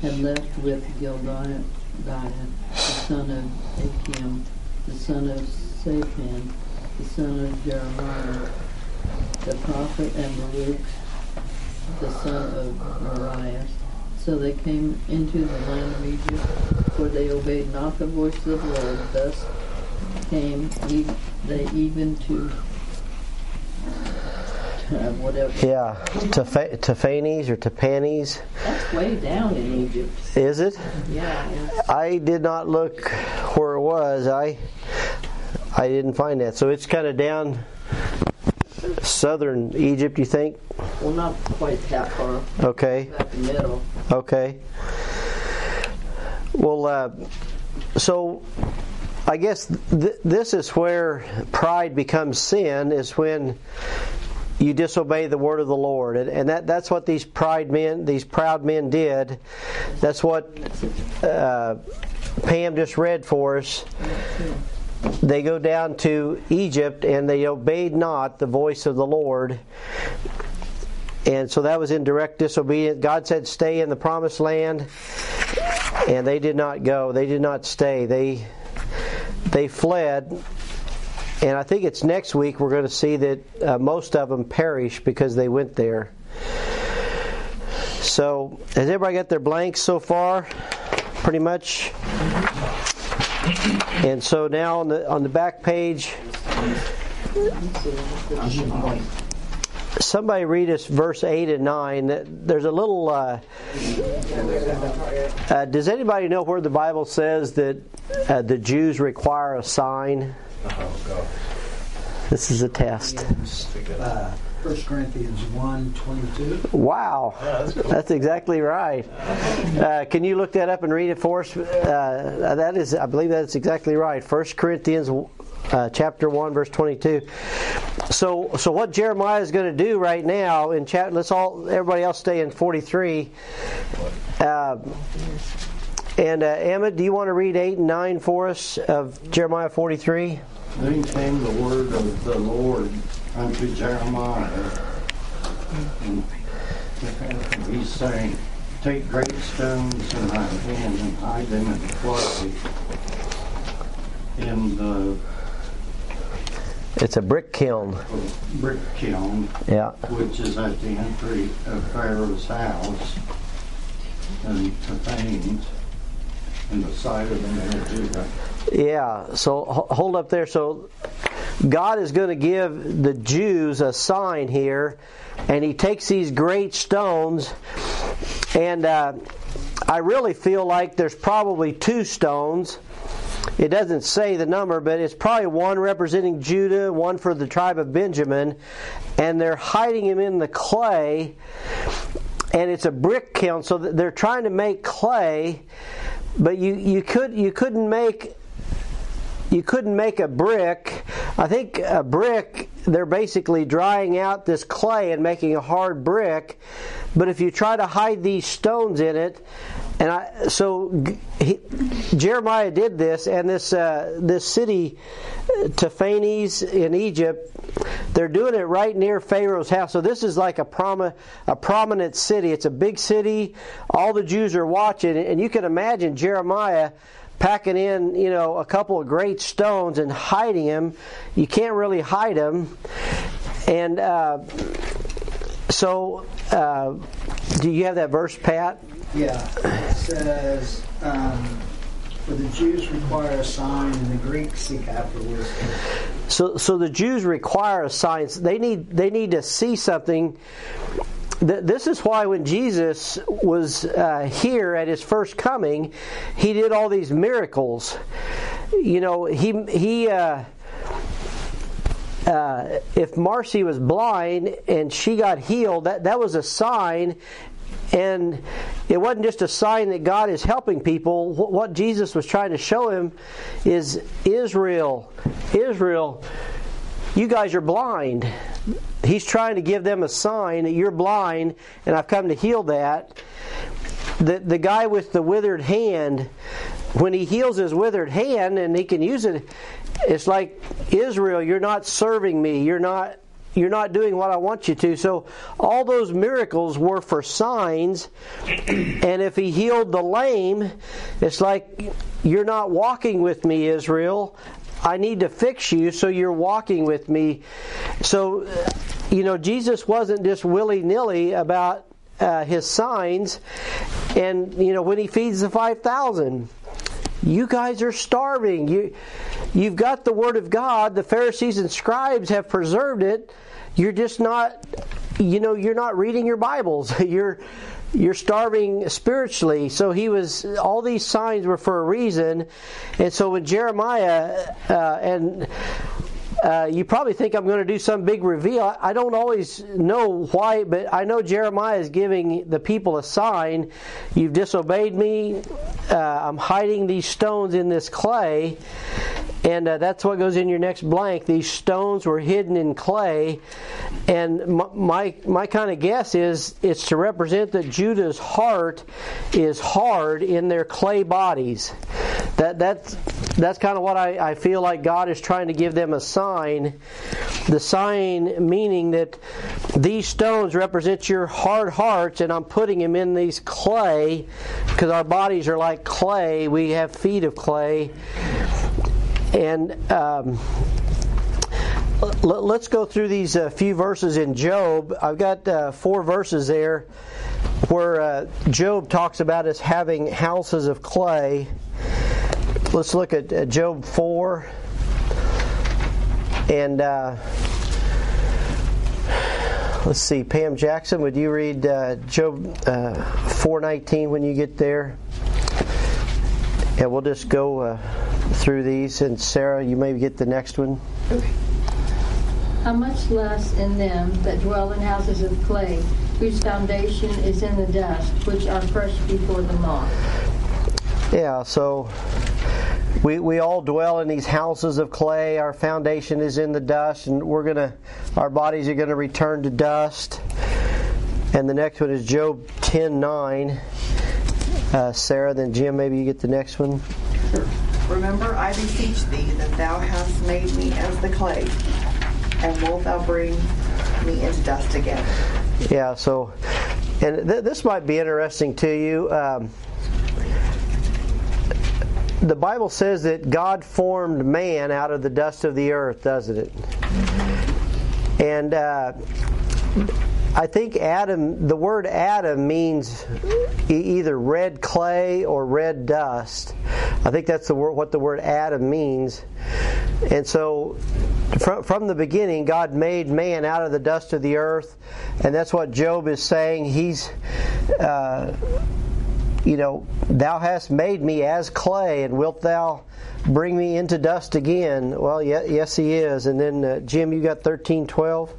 had left with Gedaliah, the son of Achim, the son of Shaphan, the son of Jeremiah, the prophet, and Baruch, the son of Moriah. So they came into the land of Egypt, for they obeyed not the voice of the Lord. Thus came e- they even to uh, whatever. Yeah, Tepha- Tephanes or Tepanes. That's way down in Egypt. Is it? Yeah. I did not look where it was. I I didn't find that. So it's kind of down southern Egypt, you think? Well, not quite that far. Okay. About the middle. Okay. Well, uh, so I guess th- this is where pride becomes sin, is when you disobey the word of the Lord, and, and that, that's what these pride men, these proud men did. That's what uh, Pam just read for us. They go down to Egypt and they obeyed not the voice of the Lord. And so that was in direct disobedience. God said, Stay in the promised land. And they did not go. They did not stay. They they fled. And I think it's next week we're going to see that uh, most of them perish because they went there. So, has everybody got their blanks so far? Pretty much. And so now on the on the back page, somebody read us verse eight and nine. There's a little. Uh, uh, does anybody know where the Bible says that uh, the Jews require a sign? This is a test. Uh, 1 Corinthians 1 22. Wow, that's exactly right. Uh, can you look that up and read it for us? Uh, that is, I believe that's exactly right. 1 Corinthians uh, chapter 1 verse 22 so so what jeremiah is going to do right now in chat let's all everybody else stay in 43 uh, and uh, emma do you want to read 8 and 9 for us of jeremiah 43 Then came the word of the Lord unto Jeremiah. And he's saying, Take great stones in thy hand and hide them in the clay. In the it's a brick kiln brick kiln, yeah which is at the entry of Pharaoh's house, and panes in the side of the. Yeah, so hold up there. So God is going to give the Jews a sign here, and He takes these great stones, and uh, I really feel like there's probably two stones. It doesn't say the number, but it's probably one representing Judah, one for the tribe of Benjamin, and they're hiding him in the clay, and it's a brick kiln. So they're trying to make clay, but you, you could you couldn't make you couldn't make a brick. I think a brick, they're basically drying out this clay and making a hard brick. But if you try to hide these stones in it, and I, so he, Jeremiah did this, and this uh, this city, Tephanes in Egypt, they're doing it right near Pharaoh's house. So this is like a promi- a prominent city. It's a big city. All the Jews are watching, and you can imagine Jeremiah packing in, you know, a couple of great stones and hiding them. You can't really hide them. And uh, so, uh, do you have that verse, Pat? Yeah, it says, um, For the Jews require a sign, and the Greeks seek after wisdom. So, so the Jews require a sign. They need, they need to see something. Th- This is why when Jesus was uh, here at his first coming, he did all these miracles. You know, he he. Uh, uh, if Marcy was blind and she got healed, that, that was a sign. And it wasn't just a sign that God is helping people. What Jesus was trying to show him is Israel, Israel, you guys are blind. He's trying to give them a sign that you're blind, and I've come to heal that. The, the guy with the withered hand, when he heals his withered hand and he can use it, it's like Israel, you're not serving me. You're not you're not doing what I want you to. So all those miracles were for signs. And if he healed the lame, it's like you're not walking with me, Israel. I need to fix you so you're walking with me. So, you know, Jesus wasn't just willy nilly about uh, his signs. And, you know, when he feeds the 5,000, you guys are starving. You, you've got the Word of God. The Pharisees and scribes have preserved it. You're just not, you know, you're not reading your Bibles. You're you're starving spiritually. So he was. All these signs were for a reason. And so when Jeremiah uh, and uh, you probably think I'm going to do some big reveal. I don't always know why, but I know Jeremiah is giving the people a sign. You've disobeyed me. Uh, I'm hiding these stones in this clay. And uh, that's what goes in your next blank. These stones were hidden in clay. And my, my, my kind of guess is it's to represent that Judah's heart is hard in their clay bodies. That, that's, that's kind of what I, I feel like God is trying to give them a sign. The sign meaning that these stones represent your hard hearts, and I'm putting them in these clay because our bodies are like clay. We have feet of clay. And um, let's go through these uh, few verses in Job. I've got uh, four verses there where uh, Job talks about us having houses of clay. Let's look at uh, Job 4. And uh, let's see, Pam Jackson, would you read uh, Job 4:19 when you get there? And we'll just go through these. And Sarah, you may get the next one. Okay. How much less in them that dwell in houses of clay, whose foundation is in the dust, which are crushed before the moth? Yeah, so we, we all dwell in these houses of clay. Our foundation is in the dust, and we're gonna our bodies are gonna return to dust. And the next one is Job ten nine. Uh, Sarah, then Jim, maybe you get the next one. Sure. Remember, I beseech thee that thou hast made me as the clay, and wilt thou bring me into dust again. Yeah, so, and th- this might be interesting to you. Um, the Bible says that God formed man out of the dust of the earth, doesn't it? And uh, I think Adam, the word Adam means either red clay or red dust. I think that's the word, what the word Adam means. And so, from, from the beginning, God made man out of the dust of the earth, and that's what Job is saying. He's, uh, you know, thou hast made me as clay, and wilt thou bring me into dust again? Well, yes, he is. And then, uh, Jim, you got thirteen twelve.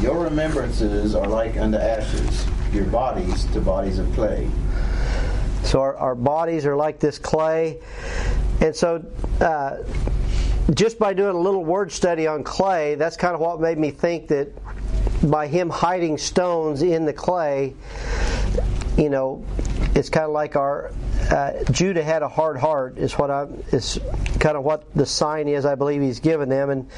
Your remembrances are like unto ashes, your bodies to bodies of clay. So our, our bodies are like this clay. And so uh, just by doing a little word study on clay, that's kind of what made me think that by him hiding stones in the clay, you know, it's kind of like our uh, Judah had a hard heart. Is what I is kind of what the sign is. I believe he's given them, and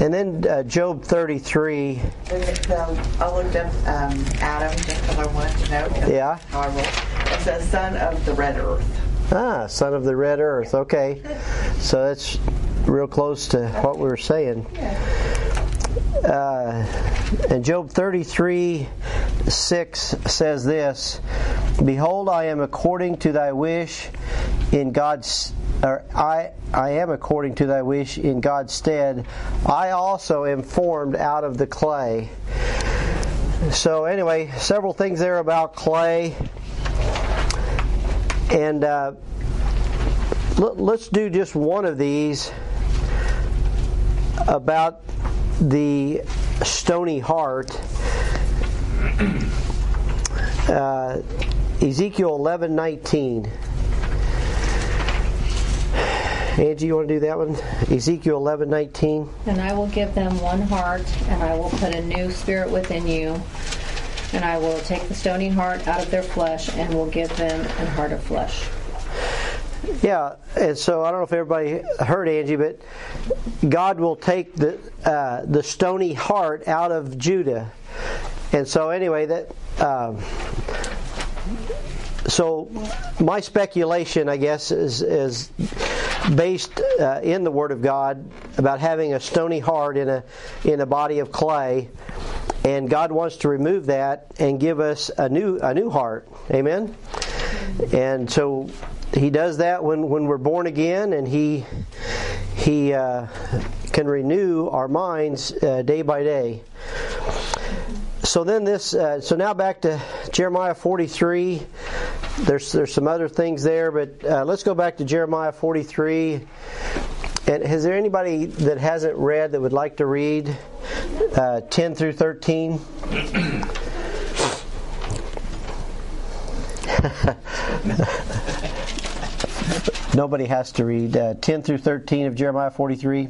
and then uh, Job thirty three. I looked up um, Adam just because I wanted to know. Yeah. How I roll. It says son of the red earth. Ah, son of the red earth. Okay, so that's real close to what we were saying. Uh, and Job 33 6 says this Behold, I am according to thy wish in God's or I I am according to thy wish in God's stead. I also am formed out of the clay. So anyway, several things there about clay, and uh, let's do just one of these about the stony heart. Uh, Ezekiel eleven nineteen. Angie, you want to do that one? Ezekiel 11, 19. And I will give them one heart, and I will put a new spirit within you. And I will take the stony heart out of their flesh, and will give them an heart of flesh. Yeah, and so I don't know if everybody heard Angie, but God will take the uh, the stony heart out of Judah, and so anyway, that um, so my speculation, I guess, is is based uh, in the Word of God about having a stony heart in a in a body of clay, and God wants to remove that and give us a new a new heart. Amen. And so He does that when when we're born again, and He He uh, can renew our minds uh, day by day. So then this, uh, so now back to Jeremiah 43. There's there's some other things there, but uh, let's go back to Jeremiah 43. And is there anybody that hasn't read that would like to read uh, 10 through 13? Nobody has to read uh, 10 through 13 of Jeremiah 43.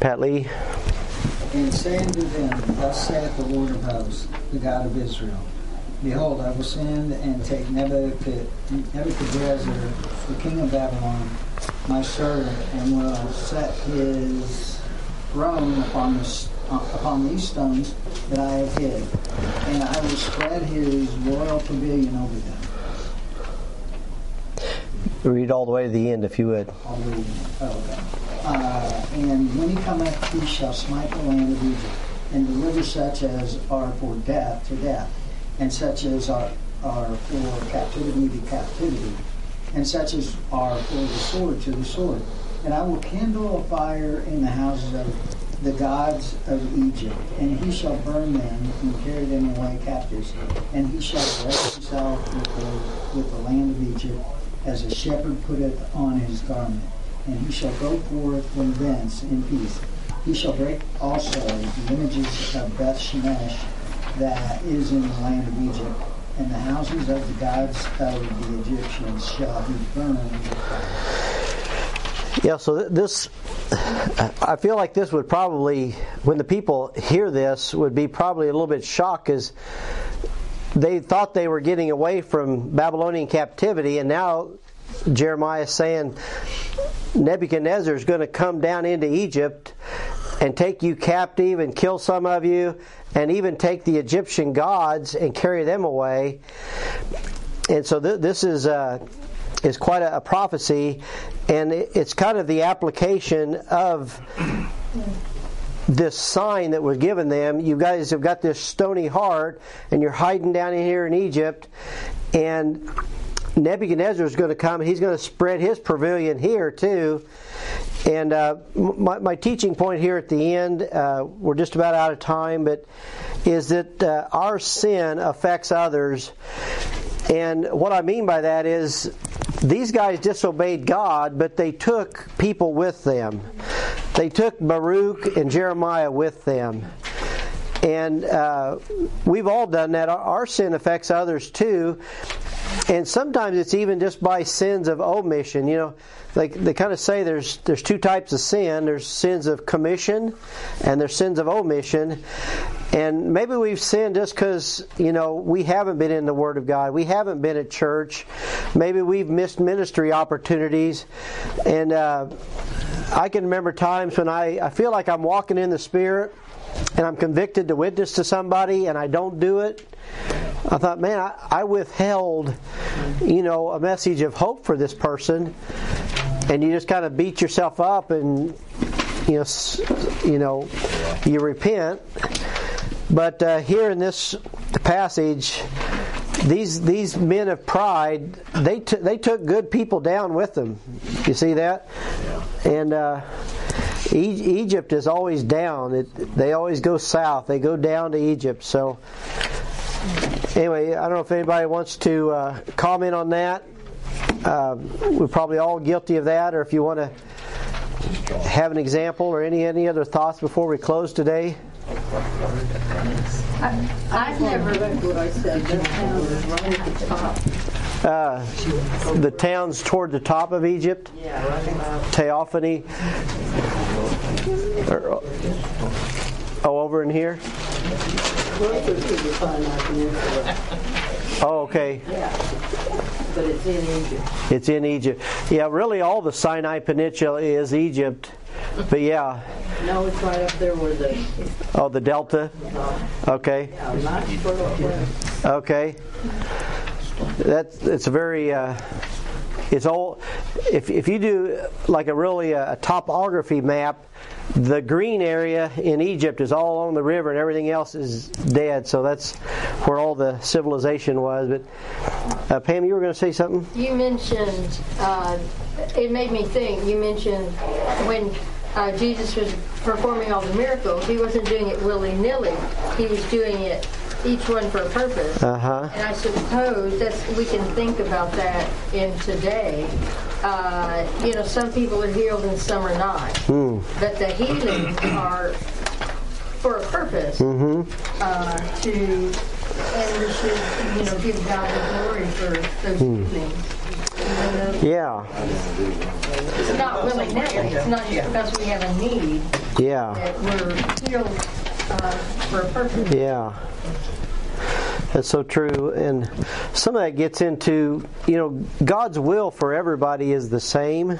Pat Lee. And say unto them, Thus saith the Lord of hosts, the God of Israel Behold, I will send and take Nebuchadnezzar, the king of Babylon, my servant, and will set his throne upon, the, upon these stones that I have hid, and I will spread his royal pavilion over them. Read all the way to the end if you would. Uh, and when he cometh, he shall smite the land of Egypt, and deliver such as are for death to death, and such as are, are for captivity to captivity, and such as are for the sword to the sword. And I will kindle a fire in the houses of the gods of Egypt, and he shall burn them and carry them away captives, and he shall rest himself with the, with the land of Egypt, as a shepherd putteth on his garment and he shall go forth from thence in peace. He shall break also the images of Beth Shemesh that is in the land of Egypt, and the houses of the gods of the Egyptians shall he burn Yeah, so this, I feel like this would probably, when the people hear this, would be probably a little bit shocked because they thought they were getting away from Babylonian captivity, and now Jeremiah saying Nebuchadnezzar is going to come down into Egypt and take you captive and kill some of you and even take the Egyptian gods and carry them away. And so th- this is uh, is quite a, a prophecy, and it's kind of the application of this sign that was given them. You guys have got this stony heart, and you're hiding down in here in Egypt, and Nebuchadnezzar is going to come and he's going to spread his pavilion here too. And uh, my, my, teaching point here at the end, uh, we're just about out of time, but is that uh, our sin affects others. And what I mean by that is these guys disobeyed God, but they took people with them. They took Baruch and Jeremiah with them. And uh, we've all done that. Our sin affects others too and sometimes it's even just by sins of omission. You know, like they kind of say there's there's two types of sin. There's sins of commission, and there's sins of omission. And maybe we've sinned just because you know we haven't been in the Word of God. We haven't been at church. Maybe we've missed ministry opportunities. And uh, I can remember times when I I feel like I'm walking in the Spirit and I'm convicted to witness to somebody and I don't do it, I thought, man, I, I withheld, you know, a message of hope for this person, and you just kind of beat yourself up and you know, you know, you repent. But uh, here in this passage, these these men of pride, they t- they took good people down with them. You see that? And uh, e- Egypt is always down. It, they always go south. They go down to Egypt. So anyway, I don't know if anybody wants to uh, comment on that. Uh, we're probably all guilty of that, or if you want to have an example or any any other thoughts before we close today. I, I've never read what I said. That sound right at the top. Uh, the towns toward the top of Egypt. Theophany. Or- oh, over in here. Oh, okay. Yeah. But it's in Egypt. It's in Egypt. Yeah, really, all the Sinai Peninsula is Egypt. But yeah, No, it's right up there where the, oh, the Delta. Okay, yeah, nice fertile place. okay. That's it's a very. Uh, it's all. If if you do like a really uh, a topography map, the green area in Egypt is all on the river, and everything else is dead. So that's where all the civilization was. But uh, Pam, you were going to say something. You mentioned, uh, it made me think, you mentioned when uh, Jesus was performing all the miracles, he wasn't doing it willy nilly. He was doing it, each one for a purpose. Uh huh. And I suppose that's, we can think about that in today. Uh, you know, some people are healed and some are not. But the healings are for a purpose. Uh, to, and we should, you know, give God the glory for those healings. Uh, Yeah. It's not willy nilly. It's not just because we have a need Yeah. that we're healed uh, for a purpose. Yeah. That's so true. And some of that gets into, you know, God's will for everybody is the same.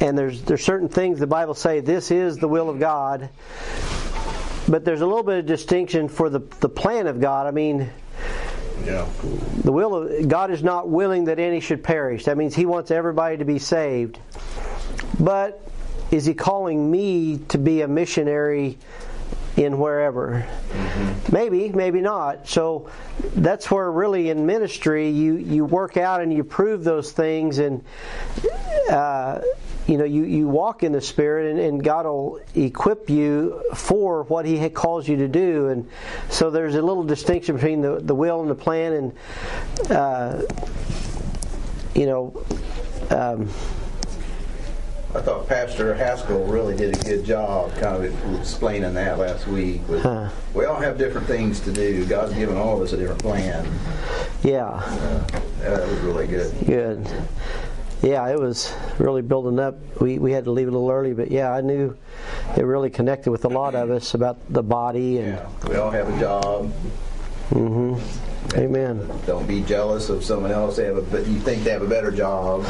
And there's there's certain things the Bible say this is the will of God. But there's a little bit of distinction for the the plan of God. I mean, Yeah. the will of God is not willing that any should perish. That means He wants everybody to be saved. But is He calling me to be a missionary in wherever? Maybe, maybe not. So that's where really in ministry you you work out and you prove those things and. Uh, you know, you, you walk in the Spirit, and, and God will equip you for what He calls you to do. And so there's a little distinction between the, the will and the plan, and uh, you know, um, I thought Pastor Haskell really did a good job kind of explaining that last week. With, Huh. We all have different things to do. God's given all of us a different plan. yeah, Uh, that was really good. good. Yeah, it was really building up. We we had to leave a little early, but yeah, I knew it really connected with a lot of us about the body and. Yeah. We all have a job. hmm Amen. Don't be jealous of someone else. They have a, but you think they have a better job.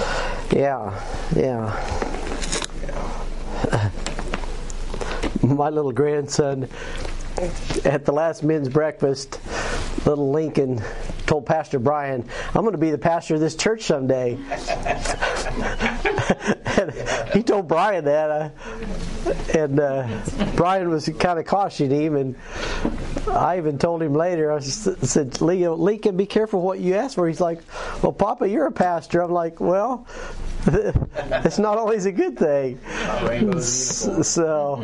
Yeah, yeah. My little grandson at the last men's breakfast, little Lincoln told Pastor Brian, I'm going to be the pastor of this church someday. and he told Brian that. Uh, and uh, Brian was kind of cautioning him, and I even told him later. I said, "Leo, Lincoln, be careful what you ask for." He's like, "Well, Papa, you're a pastor." I'm like, "Well, it's not always a good thing." So,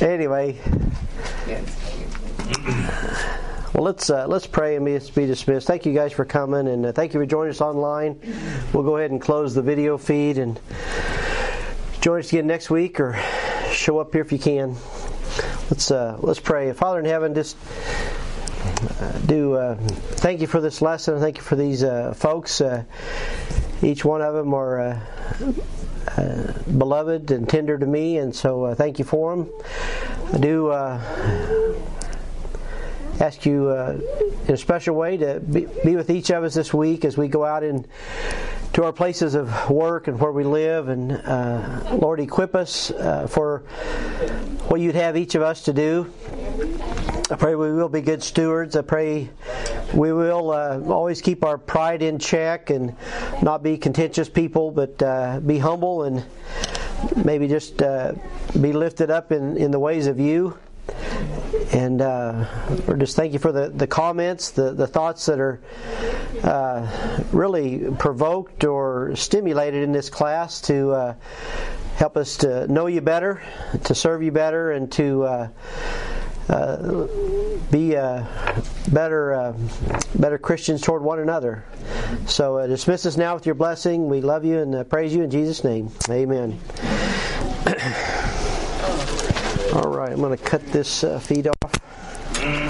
anyway, well, let's uh, let's pray and be, be dismissed. Thank you guys for coming, and uh, thank you for joining us online. We'll go ahead and close the video feed and join us again next week, or show up here if you can. Let's uh, let's pray. Father in heaven, just uh, do uh, thank you for this lesson. Thank you for these uh, folks. Each one of them are. Uh, beloved and tender to me, and so uh, thank you for them. I do uh, ask you uh, in a special way to be, be with each of us this week as we go out in to our places of work and where we live, and uh, Lord, equip us uh, for what you'd have each of us to do. I pray we will be good stewards. I pray we will uh, always keep our pride in check and not be contentious people, but uh, be humble and maybe just uh, be lifted up in, in the ways of you. And uh, Lord, just thank you for the, the comments, the, the thoughts that are uh, really provoked or stimulated in this class to uh, help us to know you better, to serve you better, and to uh, be uh, better, uh, better Christians toward one another. So uh, dismiss us now with your blessing. We love you and uh, praise you in Jesus' name. Amen. All right, I'm going to cut this uh, feed off.